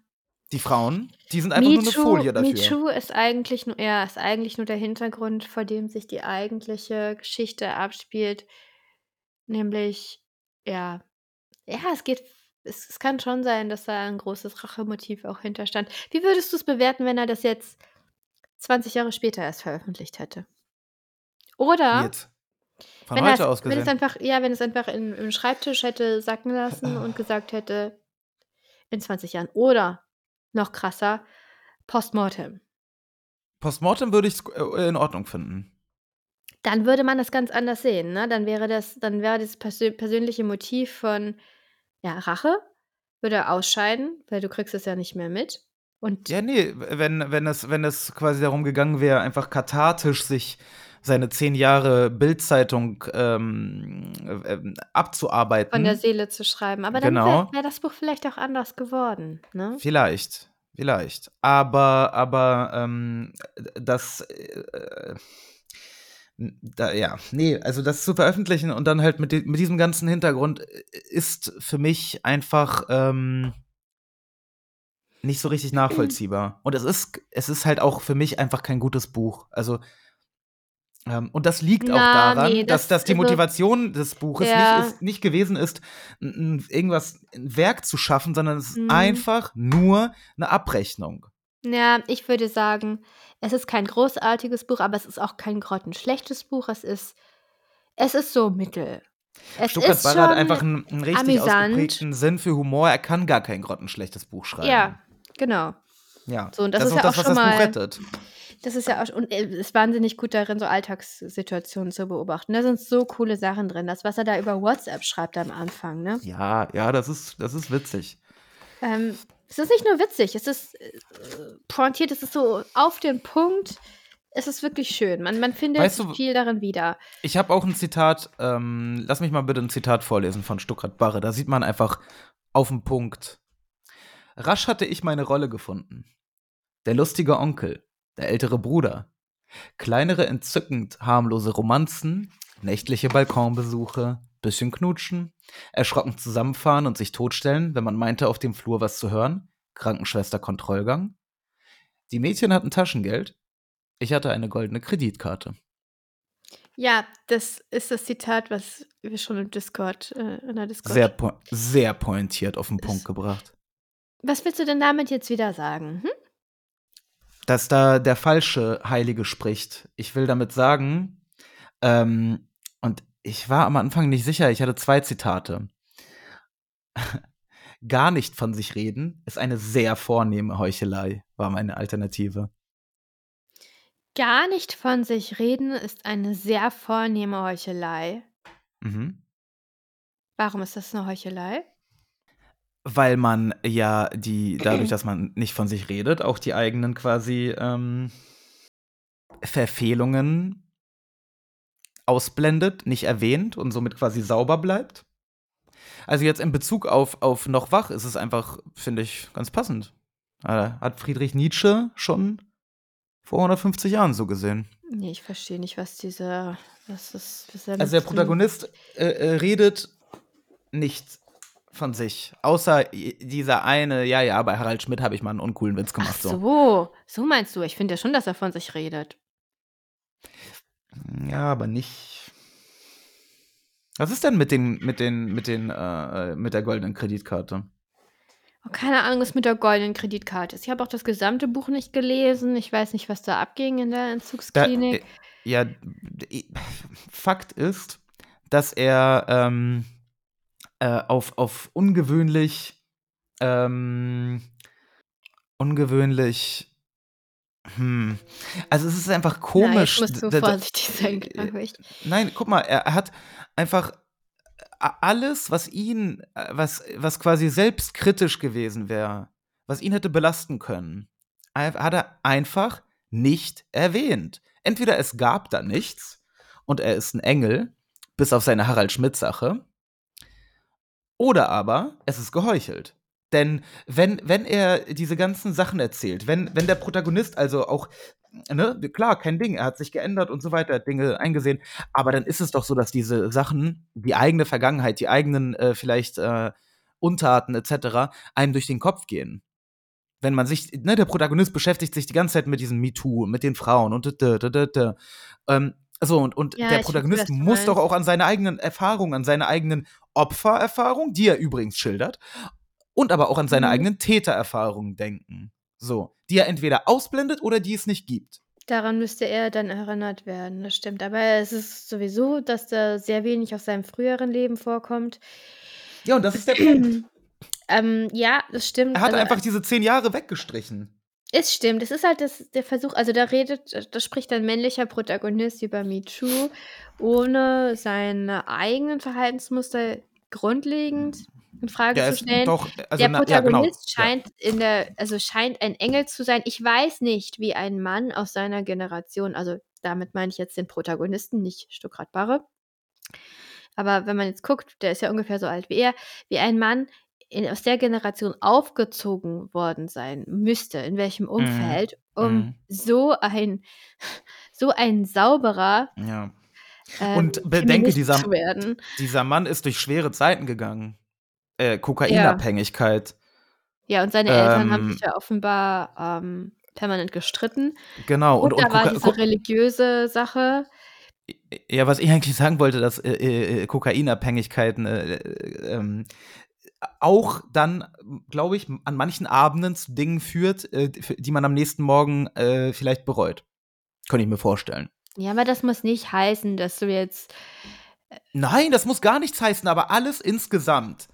die Frauen, die sind einfach nur 'ne MeToo Folie dafür. MeToo ist eigentlich nur ja, ist eigentlich nur der Hintergrund, vor dem sich die eigentliche Geschichte abspielt. Nämlich, ja ja, es geht es es kann schon sein, dass da 'n großes Rachemotiv auch hinterstand. Wie würdest du's bewerten, wenn er das jetzt 20 Jahre später erst veröffentlicht hätte? Oder Jetzt. Von wenn, heute das, aus wenn es gesehen. einfach, ja, wenn es einfach in, im Schreibtisch hätte sacken lassen und gesagt hätte, in 20 Jahren. Oder noch krasser, Postmortem. Postmortem würde ich in Ordnung finden. Dann würde man das ganz anders sehen, ne? Dann wäre das, dann wäre das persö persönliche Motiv von ja, Rache, würde ausscheiden, weil du kriegst es ja nicht mehr mit. Und Ja, nee, wenn, wenn, es, wenn es quasi darum gegangen wäre, einfach kathartisch sich seine zehn Jahre Bildzeitung ähm, ähm, abzuarbeiten. von der Seele zu schreiben. Aber dann Genau. wäre wär das Buch vielleicht auch anders geworden, ne? Vielleicht, vielleicht. Aber, aber ähm, das, äh, da, ja, nee, also das zu veröffentlichen und dann halt mit, di- mit diesem ganzen Hintergrund äh, ist für mich einfach ähm, nicht so richtig nachvollziehbar. Und es ist, es ist halt auch für mich einfach kein gutes Buch. Also und das liegt auch Na, daran, nee, dass, das- dass die also- Motivation des Buches Ja. nicht, ist, nicht gewesen ist, irgendwas, ein Werk zu schaffen, sondern es ist Mhm. einfach nur eine Abrechnung. Ja, ich würde sagen, es ist kein großartiges Buch, aber es ist auch kein grottenschlechtes Buch. Es ist, es ist so mittel. Es Stuttgart ist Barre hat einfach einen, einen richtig amüsant. ausgeprägten Sinn für Humor. Er kann gar kein grottenschlechtes Buch schreiben. Ja, genau. ja. So, und das das ist ist auch ja das, auch was schon das Buch mal- rettet. Das ist ja auch, und er ist wahnsinnig gut darin, so Alltagssituationen zu beobachten. Da sind so coole Sachen drin. Das, was er da über WhatsApp schreibt am Anfang, ne? Ja, ja, das ist, das ist witzig. Ähm, es ist nicht nur witzig, es ist äh, pointiert, es ist so auf den Punkt. Es ist wirklich schön. Man, man findet Weißt du- viel darin wieder. Ich habe auch ein Zitat, ähm, lass mich mal bitte ein Zitat vorlesen von Stuckrad Barre. Da sieht man einfach auf den Punkt. Rasch hatte ich meine Rolle gefunden. Der lustige Onkel, der ältere Bruder. Kleinere entzückend harmlose Romanzen, nächtliche Balkonbesuche, bisschen knutschen, erschrocken zusammenfahren und sich totstellen, wenn man meinte, auf dem Flur was zu hören, Krankenschwester Kontrollgang. Die Mädchen hatten Taschengeld, ich hatte eine goldene Kreditkarte. Ja, das ist das Zitat, was wir schon im Discord, äh, in der Discord. Sehr, po sehr pointiert auf den Punkt gebracht. was willst du denn damit jetzt wieder sagen? Hm? Dass da der falsche Heilige spricht. Ich will damit sagen, ähm, und ich war am Anfang nicht sicher, ich hatte zwei Zitate. Gar nicht von sich reden ist eine sehr vornehme Heuchelei, war meine Alternative. Gar nicht von sich reden ist eine sehr vornehme Heuchelei. Mhm. Warum ist das eine Heuchelei? Weil man ja die, dadurch, dass man nicht von sich redet, auch die eigenen quasi ähm, Verfehlungen ausblendet, nicht erwähnt und somit quasi sauber bleibt. Also jetzt in Bezug auf, auf noch wach ist es einfach, finde ich, ganz passend. Äh, hat Friedrich Nietzsche schon vor 150 Jahren so gesehen. Nee, ich verstehe nicht, was dieser. Was ist, was Also der Protagonist äh, äh, redet nicht von sich. Außer dieser eine, ja, ja, bei Harald Schmidt habe ich mal einen uncoolen Witz Ach gemacht. so. so, so meinst du. Ich finde ja schon, dass er von sich redet. Ja, aber nicht. Was ist denn mit den, mit den, mit den, äh, mit der goldenen Kreditkarte? Oh, keine Ahnung, was mit der goldenen Kreditkarte ist. Ich habe auch das gesamte Buch nicht gelesen. Ich weiß nicht, was da abging in der Da, Entzugsklinik. äh, ja, Fakt ist, dass er ähm, äh, auf, auf ungewöhnlich, ähm, ungewöhnlich, hm, also es ist einfach komisch. Nein, du d- d- vorsichtig sein, glaube ich. Nein, guck mal, er hat einfach a- alles, was ihn, äh, was, was quasi selbstkritisch gewesen wäre, was ihn hätte belasten können, hat er einfach nicht erwähnt. Entweder es gab da nichts und er ist ein Engel, bis auf seine Harald Schmidt-Sache, oder aber es ist geheuchelt. Denn wenn, wenn er diese ganzen Sachen erzählt, wenn, wenn der Protagonist also auch, ne, klar, kein Ding, er hat sich geändert und so weiter, hat Dinge eingesehen, aber dann ist es doch so, dass diese Sachen, die eigene Vergangenheit, die eigenen äh, vielleicht äh, Untaten etc., einem durch den Kopf gehen. Wenn man sich, ne, der Protagonist beschäftigt sich die ganze Zeit mit diesem MeToo, mit den Frauen und da, da, da, da. Ähm, so, und, und Ja, der Protagonist muss doch auch an seine eigenen Erfahrungen, an seine eigenen Opfererfahrungen, die er übrigens schildert, und aber auch an seine Mhm. eigenen Tätererfahrungen denken. So, die er entweder ausblendet oder die es nicht gibt. Daran müsste er dann erinnert werden, das stimmt. Aber es ist sowieso, dass da sehr wenig aus seinem früheren Leben vorkommt. Ja, und das ist der Punkt. Ähm, ja, das stimmt. Er hat Also, einfach diese zehn Jahre weggestrichen. Es stimmt, es ist halt das, der Versuch, also da redet, da spricht ein männlicher Protagonist über MeToo, ohne seine eigenen Verhaltensmuster grundlegend in Frage Ja, zu stellen. doch, also der na, ja, genau. Protagonist Ja. scheint in der, also scheint ein Engel zu sein. Ich weiß nicht, wie ein Mann aus seiner Generation, also damit meine ich jetzt den Protagonisten, nicht Stuckrad Barre. Aber wenn man jetzt guckt, der ist ja ungefähr so alt wie er, wie ein Mann in, aus der Generation aufgezogen worden sein müsste, in welchem Umfeld, um Mhm. so ein so ein sauberer Ja. Ähm, Und bedenke, dieser, dieser Mann ist durch schwere Zeiten gegangen. Äh, Kokainabhängigkeit. Ja, und seine Eltern haben Ähm, sich ja offenbar ähm, permanent gestritten. Genau. Und, Und, und da war diese religiöse Sache. ja, was ich eigentlich sagen wollte, dass äh, äh, Kokainabhängigkeiten äh, äh, ähm, auch dann, glaube ich, an manchen Abenden zu Dingen führt, äh, die man am nächsten Morgen äh, vielleicht bereut. Könnte ich mir vorstellen. Ja, aber das muss nicht heißen, dass du jetzt. Nein, das muss gar nichts heißen, aber alles insgesamt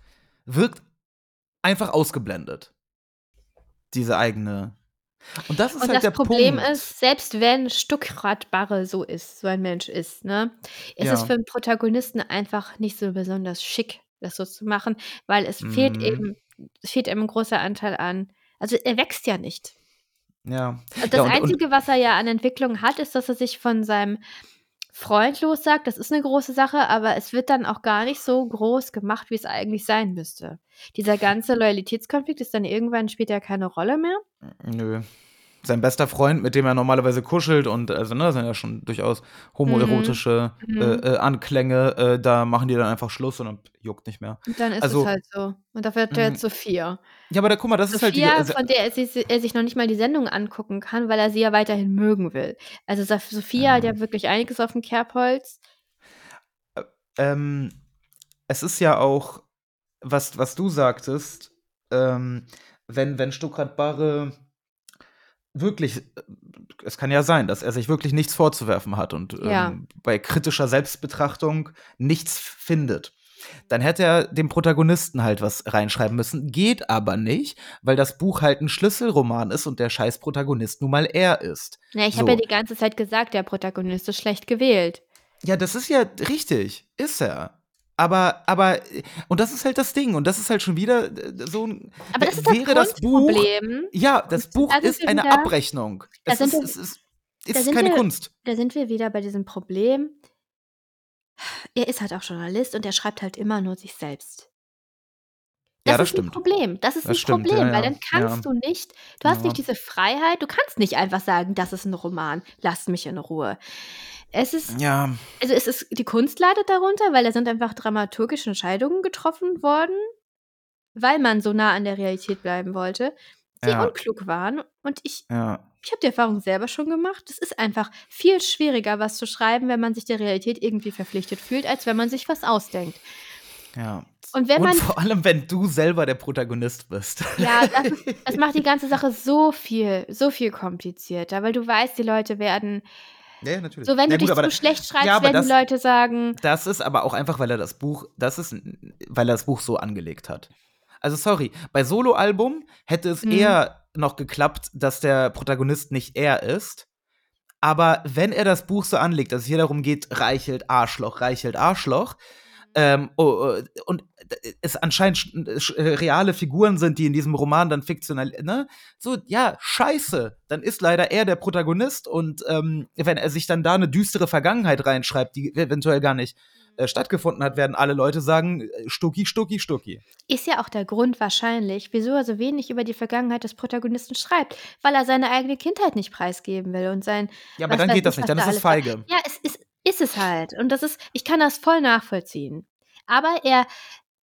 wirkt einfach ausgeblendet. Diese eigene. Und das ist Und halt das der Problem Punkt. ist, selbst wenn Stuckrad Barre so ist, so ein Mensch ist, ne, ist es Ja. für einen Protagonisten einfach nicht so besonders schick, das so zu machen, weil es fehlt Mhm. eben, es fehlt eben ein großer Anteil an. Also er wächst ja nicht. Ja. Das ja und, und, Einzige, was er ja an Entwicklung hat, ist, dass er sich von seinem Freund lossagt. Das ist eine große Sache, aber es wird dann auch gar nicht so groß gemacht, wie es eigentlich sein müsste. Dieser ganze Loyalitätskonflikt ist dann irgendwann später keine Rolle mehr. nö. Sein bester Freund, mit dem er normalerweise kuschelt und also ne, das sind ja schon durchaus homoerotische Mhm. äh, äh, Anklänge, äh, da machen die dann einfach Schluss und dann juckt nicht mehr. Und dann ist Also- es halt so. Und dafür hat er Mhm. jetzt Sophia. Ja, aber da guck mal, das ist halt die. Sophia, Also, von der er, sie, er sich noch nicht mal die Sendung angucken kann, weil er sie ja weiterhin mögen will. Also Sophia hat Ja. ja wirklich einiges auf dem Kerbholz. ähm, es ist ja auch, was, was du sagtest, ähm, wenn, wenn Stuckrad Barre wirklich, äh, es kann ja sein, dass er sich wirklich nichts vorzuwerfen hat und Ja. ähm, bei kritischer Selbstbetrachtung nichts findet. Dann hätte er dem Protagonisten halt was reinschreiben müssen. Geht aber nicht, weil das Buch halt ein Schlüsselroman ist und der scheiß Protagonist nun mal er ist. Ja, ich So. habe ja die ganze Zeit gesagt, der Protagonist ist schlecht gewählt. Ja, das ist ja richtig. Ist er. Aber, aber, und das ist halt das Ding. Und das ist halt schon wieder äh, so ein. Aber das ist das wäre das Buch. Grundproblem. Ja, das Buch da sind ist eine wieder- Abrechnung. da Es sind ist, wir- es ist, ist sind keine wir- Kunst. Da sind wir wieder bei diesem Problem. Er ist halt auch Journalist und er schreibt halt immer nur sich selbst. Das Ja, das ist stimmt. ein Problem. Das ist Das ein stimmt, Problem, ja, weil dann kannst Ja. du nicht, du hast nicht diese Freiheit, du kannst nicht einfach sagen, das ist ein Roman, lasst mich in Ruhe. Es ist, Ja, also es ist, die Kunst leidet darunter, weil da sind einfach dramaturgische Entscheidungen getroffen worden, weil man so nah an der Realität bleiben wollte, die unklug waren. Und ich, ich habe die Erfahrung selber schon gemacht. Es ist einfach viel schwieriger, was zu schreiben, wenn man sich der Realität irgendwie verpflichtet fühlt, als wenn man sich was ausdenkt. Ja. Und wenn und man- vor allem, wenn du selber der Protagonist bist. Ja, das, ist, das macht die ganze Sache so viel, so viel komplizierter, weil du weißt, die Leute werden, ja, natürlich. so wenn Na du gut, dich aber zu schlecht schreibst, ja, werden die das- Leute sagen, Das ist aber auch einfach, weil er das Buch, das ist, weil er das Buch so angelegt hat. Also sorry, bei Soloalbum hätte es Mhm. eher noch geklappt, dass der Protagonist nicht er ist. Aber wenn er das Buch so anlegt, dass es hier darum geht, reichelt Arschloch, reichelt Arschloch, ähm, oh, oh, und es anscheinend sch- sch- reale Figuren sind, die in diesem Roman dann fiktional, ne? So, ja, scheiße. Dann ist leider er der Protagonist und ähm, wenn er sich dann da eine düstere Vergangenheit reinschreibt, die eventuell gar nicht äh, stattgefunden hat, werden alle Leute sagen, äh, Stucki, Stucki, Stucki. ist ja auch der Grund wahrscheinlich, wieso er so wenig über die Vergangenheit des Protagonisten schreibt, weil er seine eigene Kindheit nicht preisgeben will und sein Ja, aber dann geht das ich, nicht, dann da ist es feige. Ja, es ist, ist es halt. Und das ist, ich kann das voll nachvollziehen. Aber er,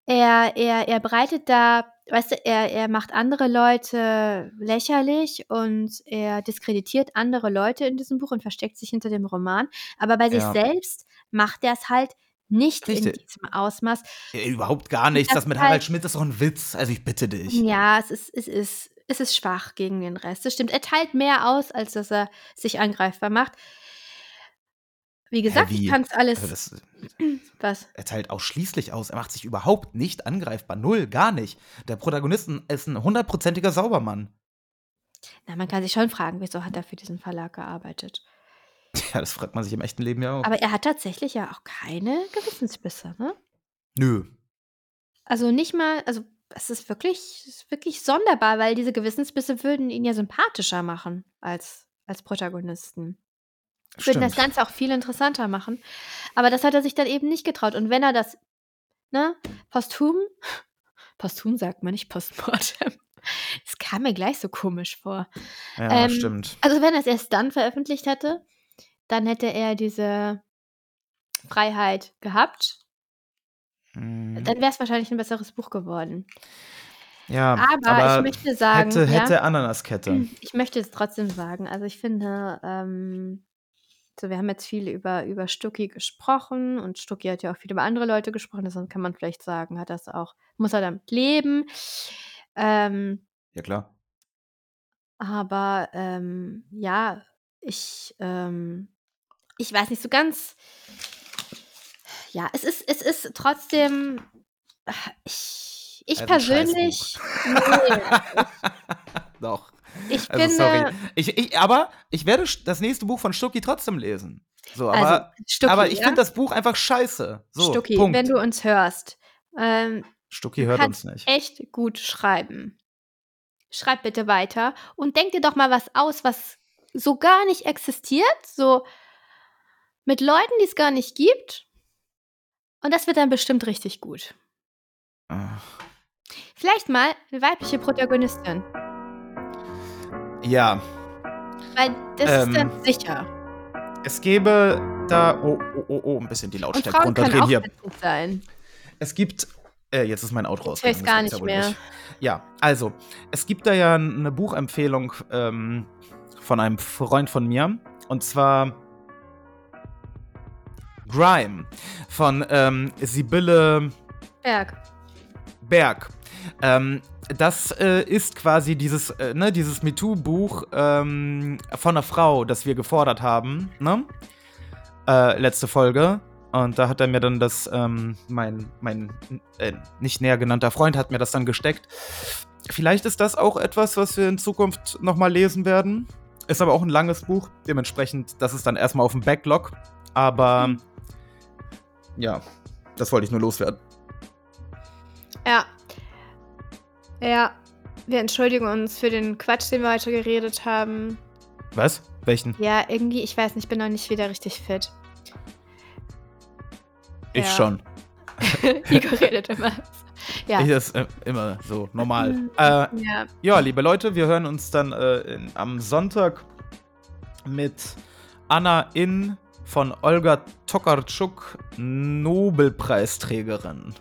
er, er, er breitet da, weißt du, er, er macht andere Leute lächerlich und er diskreditiert andere Leute in diesem Buch und versteckt sich hinter dem Roman. Aber bei sich Ja. selbst macht er es halt nicht in Richtig. diesem Ausmaß. Äh, überhaupt gar nichts. Das Das mit halt- Harald Schmidt ist doch ein Witz. Also ich bitte dich. Ja, es ist, es ist, ist es schwach gegen den Rest. Das stimmt. Er teilt mehr aus, als dass er sich angreifbar macht. Wie gesagt, Hä, ich kann es alles. Also das, was? er teilt ausschließlich aus. Er macht sich überhaupt nicht angreifbar. Null, gar nicht. Der Protagonist ist ein hundertprozentiger Saubermann. Na, man kann sich schon fragen, wieso hat er für diesen Verlag gearbeitet? Ja, das fragt man sich im echten Leben ja auch. Aber er hat tatsächlich ja auch keine Gewissensbisse, ne? Nö. Also nicht mal, also es ist wirklich, es ist wirklich sonderbar, weil diese Gewissensbisse würden ihn ja sympathischer machen als, als Protagonisten. Würden das. Ganze auch viel interessanter machen. Aber das hat er sich dann eben nicht getraut. Und wenn er das, ne, posthum, posthum sagt man nicht postmortem. Das kam mir gleich so komisch vor. Ja, ähm, stimmt. Also wenn er es erst dann veröffentlicht hätte, dann hätte er diese Freiheit gehabt. Mhm. Dann wäre es wahrscheinlich ein besseres Buch geworden. Ja, Aber, ich möchte sagen, hätte, hätte ja, Ananaskette. ich möchte es trotzdem sagen. Also ich finde, ähm, so wir haben jetzt viel über, über Stucki gesprochen und Stucki hat ja auch viel über andere Leute gesprochen. Deshalb kann man vielleicht sagen, hat das auch, muss er damit leben. Ähm, Ja, klar. aber ähm, ja, ich, ähm, ich weiß nicht so ganz. Ja, es ist, es ist trotzdem. Ich, ich Also persönlich. Nee, Doch. Ich Also finde. sorry. Ich, ich, aber ich werde das nächste Buch von Stucki trotzdem lesen. So, aber, Also, Stucki, aber ich ja? finde das Buch einfach scheiße. So, Stucki, Punkt. wenn du uns hörst, ähm, Stucki hört uns nicht. echt gut schreiben. Schreib bitte weiter und denk dir doch mal was aus, was so gar nicht existiert, so mit Leuten, die es gar nicht gibt. Und das wird dann bestimmt richtig gut. Ah. Vielleicht mal eine weibliche Protagonistin, Ja, weil das Ähm, ist dann sicher. es gäbe da. Oh, oh, oh, oh, ein bisschen die Lautstärke runterdrehen auch hier. sein. Es gibt. Äh, jetzt ist mein höre ich's rausgegangen. gar nicht mehr. Ja, also, es gibt da ja eine Buchempfehlung ähm, von einem Freund von mir. Und zwar Grime von ähm, Sibylle Berg. Berg. Ähm, das äh, ist quasi dieses, äh, ne, dieses MeToo-Buch ähm, von einer Frau, das wir gefordert haben, ne? Äh, letzte Folge. Und da hat er mir dann das, ähm, mein, mein äh, nicht näher genannter Freund hat mir das dann gesteckt. Vielleicht ist das auch etwas, was wir in Zukunft nochmal lesen werden. Ist aber auch ein langes Buch. Dementsprechend, das ist dann erstmal auf dem Backlog. Aber ja, das wollte ich nur loswerden. Ja. Ja. Wir entschuldigen uns für den Quatsch, den wir heute geredet haben. Was? Welchen? Ja, irgendwie, ich weiß nicht, ich bin noch nicht wieder richtig fit. Ich Ja. schon. Igor redet immer. Ja. Ich ist äh, immer so normal. Mhm. äh, ja. ja, liebe Leute, wir hören uns dann äh, in, am Sonntag mit Anna In von Olga Tokarczuk, Nobelpreisträgerin.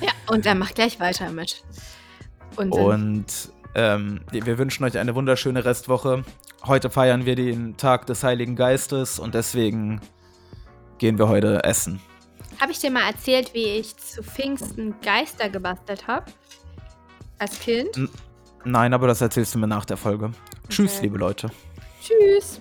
ja, und er macht gleich weiter mit. Unsinn. Und ähm, wir wünschen euch eine wunderschöne Restwoche. Heute feiern wir den Tag des Heiligen Geistes und deswegen gehen wir heute essen. Habe ich dir mal erzählt, wie ich zu Pfingsten Geister gebastelt habe? Als Kind? Nein, aber das erzählst du mir nach der Folge. Tschüss, Okay. liebe Leute. Tschüss.